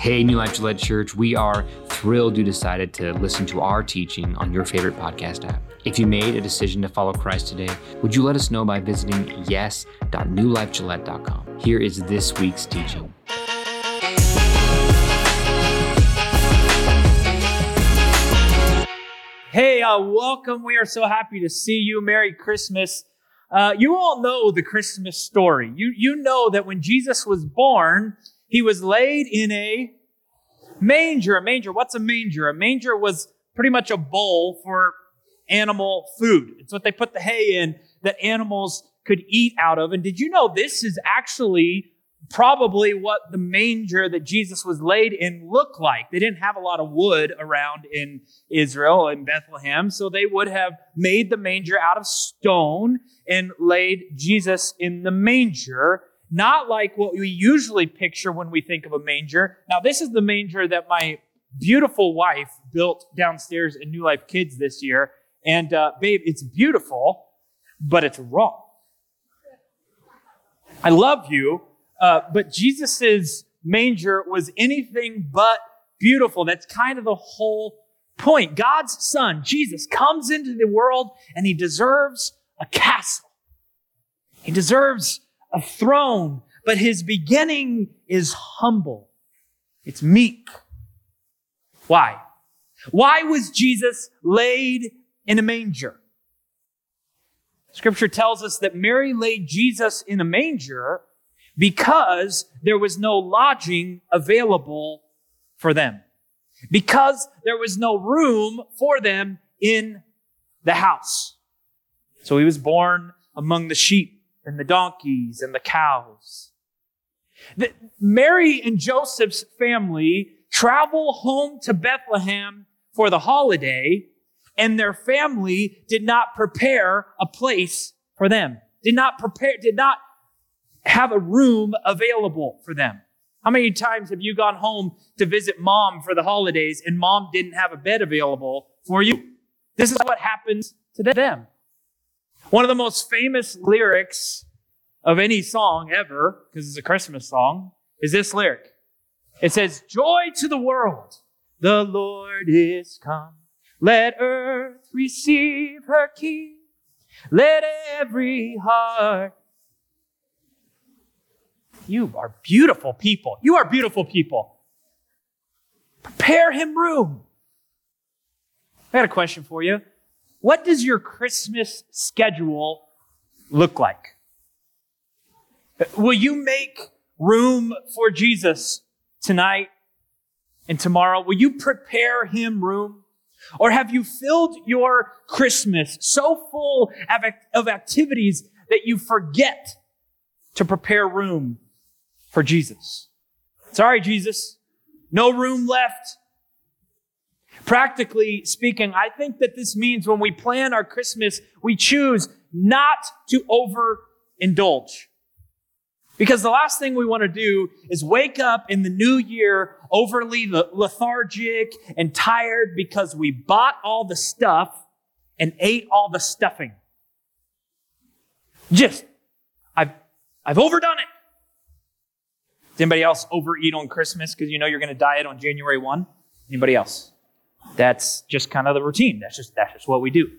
Hey, New Life Gillette Church, we are thrilled you decided to listen to our teaching on your favorite podcast app. If you made a decision to follow Christ today, would you let us know by visiting yes.newlifegillette.com? Here is this week's teaching. Hey, uh, welcome. We are so happy to see you. Merry Christmas. Uh, you all know the Christmas story. You, you know that when Jesus was born, he was laid in a manger. A manger, what's a manger? A manger was pretty much a bowl for animal food. It's what they put the hay in that animals could eat out of. And did you know this is actually probably what the manger that Jesus was laid in looked like? They didn't have a lot of wood around in Israel in Bethlehem, so they would have made the manger out of stone and laid Jesus in the manger not like what we usually picture when we think of a manger. Now, this is the manger that my beautiful wife built downstairs in New Life Kids this year. And, uh, babe, it's beautiful, but it's wrong. I love you, uh, but Jesus's manger was anything but beautiful. That's kind of the whole point. God's son, Jesus, comes into the world and he deserves a castle. He deserves a throne, but his beginning is humble. It's meek. Why? Why was Jesus laid in a manger? Scripture tells us that Mary laid Jesus in a manger because there was no lodging available for them. Because there was no room for them in the house. So he was born among the sheep and the donkeys and the cows. The, Mary and Joseph's family travel home to Bethlehem for the holiday, and their family did not prepare a place for them, did not prepare, did not have a room available for them. How many times have you gone home to visit mom for the holidays and mom didn't have a bed available for you? This is what happens to them. One of the most famous lyrics of any song ever, because it's a Christmas song, is this lyric. It says, Joy to the world, the Lord is come. Let earth receive her King. Let every heart. You are beautiful people. You are beautiful people. Prepare him room. I got a question for you. What does your Christmas schedule look like? Will you make room for Jesus tonight and tomorrow? Will you prepare him room? Or have you filled your Christmas so full of activities that you forget to prepare room for Jesus? Sorry, Jesus. No room left. Practically speaking, I think that this means when we plan our Christmas, we choose not to overindulge. Because the last thing we want to do is wake up in the new year overly lethargic and tired because we bought all the stuff and ate all the stuffing. Just, I've, I've overdone it. Does anybody else overeat on Christmas because you know you're going to diet on January 1? Anybody else? That's just kind of the routine. That's just, that's just what we do.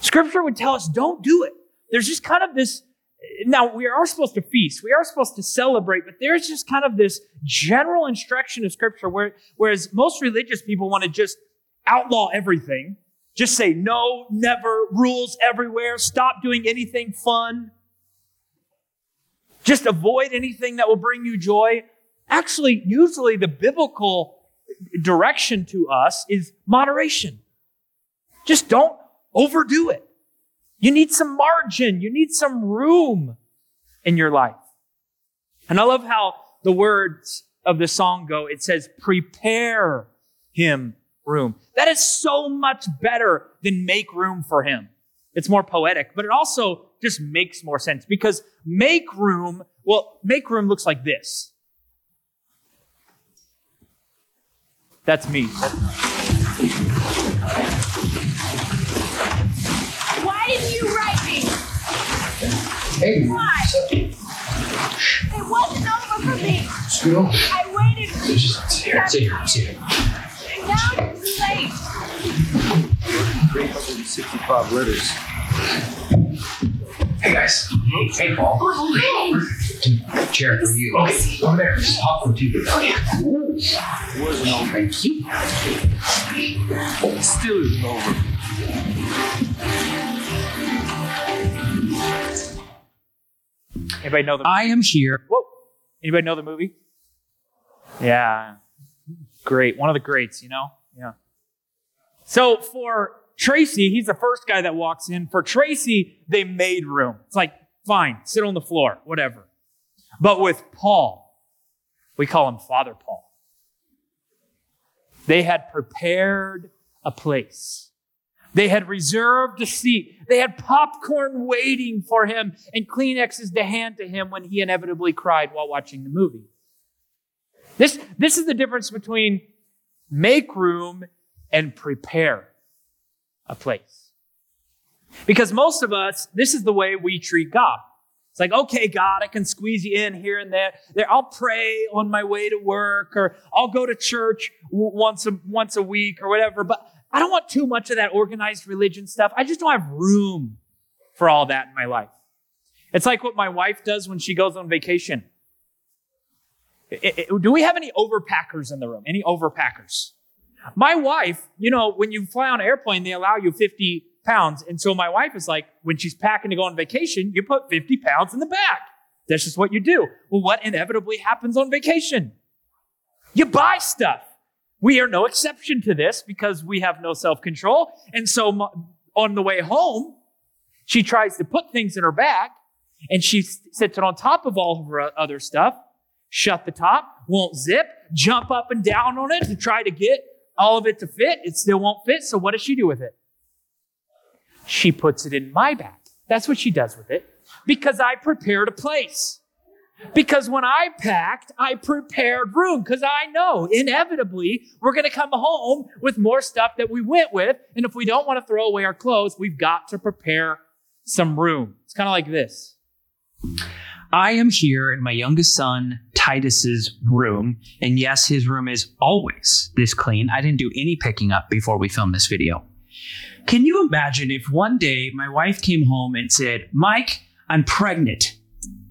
Scripture would tell us don't do it. There's just kind of this now we are supposed to feast we are supposed to celebrate but there's just kind of this general instruction of scripture where whereas most religious people want to just outlaw everything just say no never rules everywhere stop doing anything fun just avoid anything that will bring you joy actually usually the biblical direction to us is moderation just don't overdo it you need some margin. You need some room in your life. And I love how the words of the song go. It says, prepare him room. That is so much better than make room for him. It's more poetic, but it also just makes more sense because make room, well, make room looks like this. That's me. Why did you write me? Hey. Why? It wasn't over for me. Still? I waited Sit here, sit here, sit here. Now it's late. 365 letters. Hey guys. Hey, oh, hey Paul. Chair for you. Okay, over there. Just popcorn too. Oh yeah. Wasn't over. Thank you. Still isn't over. Anybody know the I am here. Whoa. Anybody know the movie? Yeah. Great. One of the greats, you know? Yeah. So for Tracy, he's the first guy that walks in. For Tracy, they made room. It's like, fine, sit on the floor, whatever. But with Paul, we call him Father Paul. They had prepared a place. They had reserved a seat. They had popcorn waiting for him and Kleenexes to hand to him when he inevitably cried while watching the movie. This, this is the difference between make room and prepare a place. Because most of us, this is the way we treat God. It's like, okay, God, I can squeeze you in here and there. There, I'll pray on my way to work, or I'll go to church once a once a week, or whatever. But I don't want too much of that organized religion stuff. I just don't have room for all that in my life. It's like what my wife does when she goes on vacation. I- I- do we have any overpackers in the room? Any overpackers? My wife, you know, when you fly on an airplane, they allow you 50 pounds. And so my wife is like, when she's packing to go on vacation, you put 50 pounds in the back. That's just what you do. Well, what inevitably happens on vacation? You buy stuff. We are no exception to this because we have no self control. And so on the way home, she tries to put things in her bag and she sits it on top of all of her other stuff, shut the top, won't zip, jump up and down on it to try to get all of it to fit. It still won't fit. So what does she do with it? She puts it in my bag. That's what she does with it because I prepared a place. Because when I packed, I prepared room because I know inevitably we're going to come home with more stuff that we went with. And if we don't want to throw away our clothes, we've got to prepare some room. It's kind of like this. I am here in my youngest son, Titus's room. And yes, his room is always this clean. I didn't do any picking up before we filmed this video. Can you imagine if one day my wife came home and said, Mike, I'm pregnant?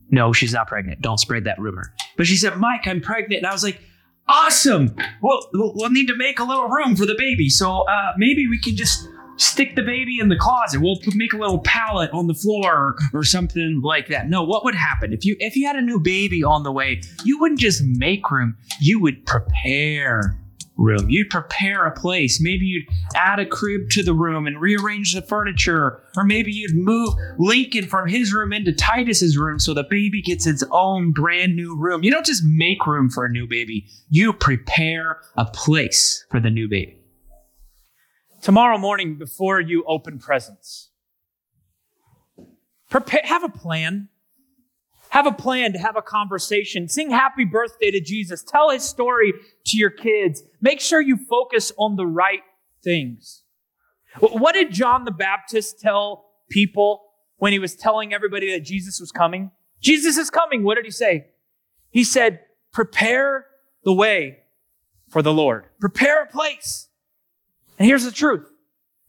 No, she's not pregnant. Don't spread that rumor. But she said, Mike, I'm pregnant. And I was like, awesome. Well, we'll need to make a little room for the baby. So uh, maybe we can just stick the baby in the closet. We'll make a little pallet on the floor or, or something like that. No, what would happen if you if you had a new baby on the way? You wouldn't just make room. You would prepare room. You'd prepare a place. Maybe you'd add a crib to the room and rearrange the furniture, or maybe you'd move Lincoln from his room into Titus's room so the baby gets its own brand new room. You don't just make room for a new baby. You prepare a place for the new baby. Tomorrow morning, before you open presents, prepare, have a plan. Have a plan to have a conversation. Sing happy birthday to Jesus. Tell his story to your kids. Make sure you focus on the right things. What did John the Baptist tell people when he was telling everybody that Jesus was coming? Jesus is coming. What did he say? He said, prepare the way for the Lord. Prepare a place. And here's the truth.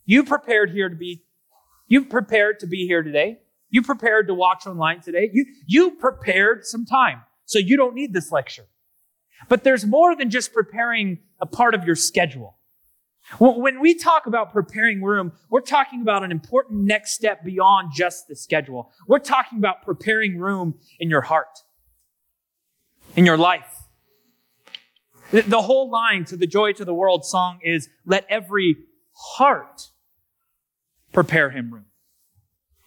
You prepared here to be, you prepared to be here today. You prepared to watch online today. You, you prepared some time. So you don't need this lecture. But there's more than just preparing a part of your schedule. When we talk about preparing room, we're talking about an important next step beyond just the schedule. We're talking about preparing room in your heart, in your life. The whole line to the Joy to the World song is let every heart prepare him room.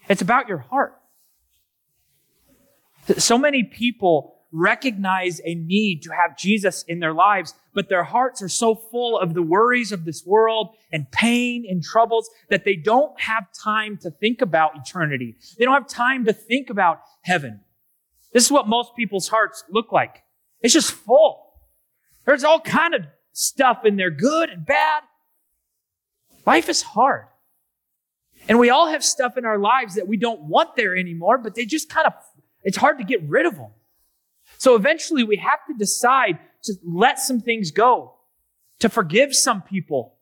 It's about your heart. So many people recognize a need to have Jesus in their lives, but their hearts are so full of the worries of this world and pain and troubles that they don't have time to think about eternity. They don't have time to think about heaven. This is what most people's hearts look like. It's just full. There's all kind of stuff in there, good and bad. Life is hard. And we all have stuff in our lives that we don't want there anymore, but they just kind of, it's hard to get rid of them. So eventually we have to decide to let some things go, to forgive some people,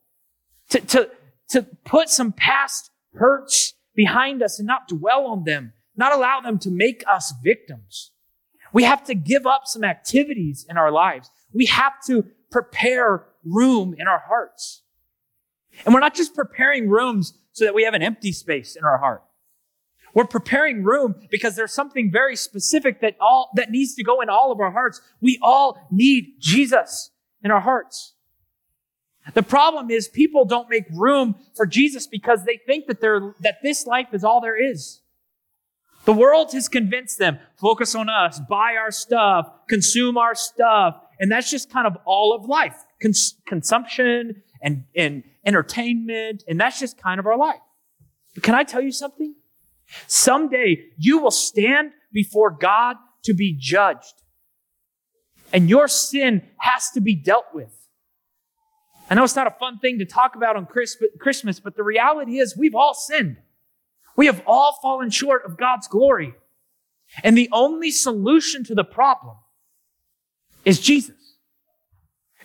to, to, to put some past hurts behind us and not dwell on them, not allow them to make us victims. We have to give up some activities in our lives. We have to prepare room in our hearts. And we're not just preparing rooms so that we have an empty space in our heart. We're preparing room because there's something very specific that all, that needs to go in all of our hearts. We all need Jesus in our hearts. The problem is people don't make room for Jesus because they think that they're, that this life is all there is. The world has convinced them, focus on us, buy our stuff, consume our stuff. And that's just kind of all of life. Cons- consumption and, and entertainment. And that's just kind of our life. But can I tell you something? Someday you will stand before God to be judged. And your sin has to be dealt with. I know it's not a fun thing to talk about on Christmas, but the reality is we've all sinned. We have all fallen short of God's glory. And the only solution to the problem is Jesus.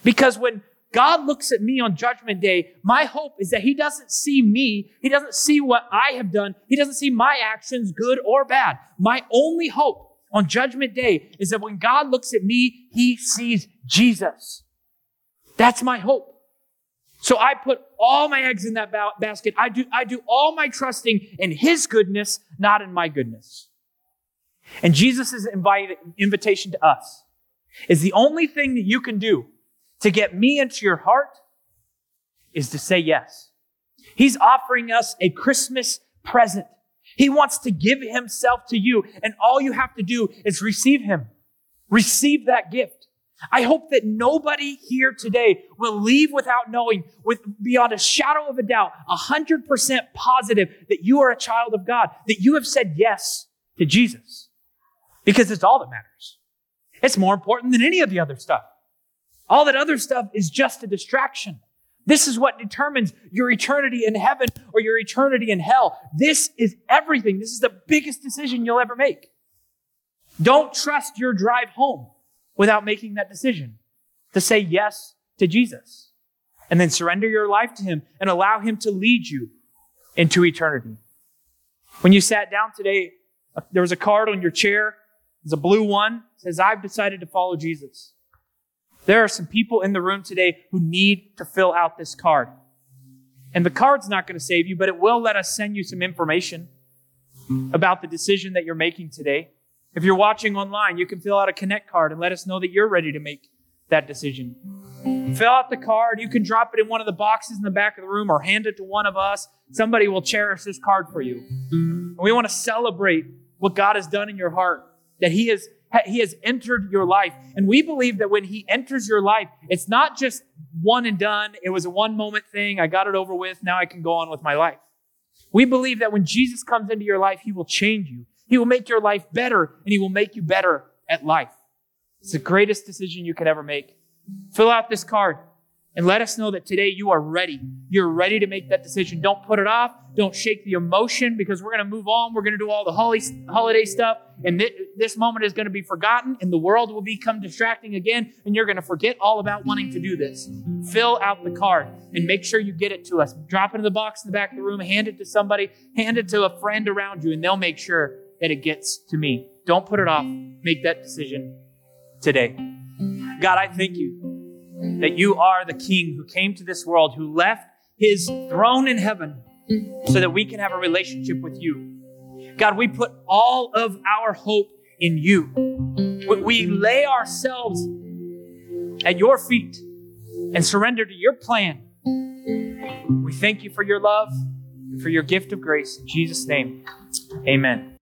Because when God looks at me on judgment day, my hope is that he doesn't see me. He doesn't see what I have done. He doesn't see my actions, good or bad. My only hope on judgment day is that when God looks at me, he sees Jesus. That's my hope. So I put all my eggs in that ba- basket. I do, I do all my trusting in His goodness, not in my goodness. And Jesus' invite, invitation to us is the only thing that you can do to get me into your heart is to say yes. He's offering us a Christmas present. He wants to give himself to you, and all you have to do is receive him. Receive that gift. I hope that nobody here today will leave without knowing, with beyond a shadow of a doubt, 100% positive that you are a child of God, that you have said yes to Jesus. Because it's all that matters. It's more important than any of the other stuff. All that other stuff is just a distraction. This is what determines your eternity in heaven or your eternity in hell. This is everything. This is the biggest decision you'll ever make. Don't trust your drive home without making that decision to say yes to Jesus and then surrender your life to Him and allow Him to lead you into eternity. When you sat down today, uh, there was a card on your chair. It's a blue one. It says, I've decided to follow Jesus. There are some people in the room today who need to fill out this card. And the card's not going to save you, but it will let us send you some information about the decision that you're making today. If you're watching online, you can fill out a Connect card and let us know that you're ready to make that decision. Fill out the card. You can drop it in one of the boxes in the back of the room or hand it to one of us. Somebody will cherish this card for you. And we want to celebrate what God has done in your heart, that He has, he has entered your life. And we believe that when He enters your life, it's not just one and done. It was a one moment thing. I got it over with. Now I can go on with my life. We believe that when Jesus comes into your life, He will change you. He will make your life better and He will make you better at life. It's the greatest decision you could ever make. Fill out this card and let us know that today you are ready. You're ready to make that decision. Don't put it off. Don't shake the emotion because we're going to move on. We're going to do all the holiday stuff. And this moment is going to be forgotten and the world will become distracting again. And you're going to forget all about wanting to do this. Fill out the card and make sure you get it to us. Drop it in the box in the back of the room. Hand it to somebody. Hand it to a friend around you and they'll make sure that it gets to me. Don't put it off. Make that decision today. God, I thank you that you are the King who came to this world, who left his throne in heaven so that we can have a relationship with you. God, we put all of our hope in you. We lay ourselves at your feet and surrender to your plan. We thank you for your love and for your gift of grace. In Jesus' name, amen.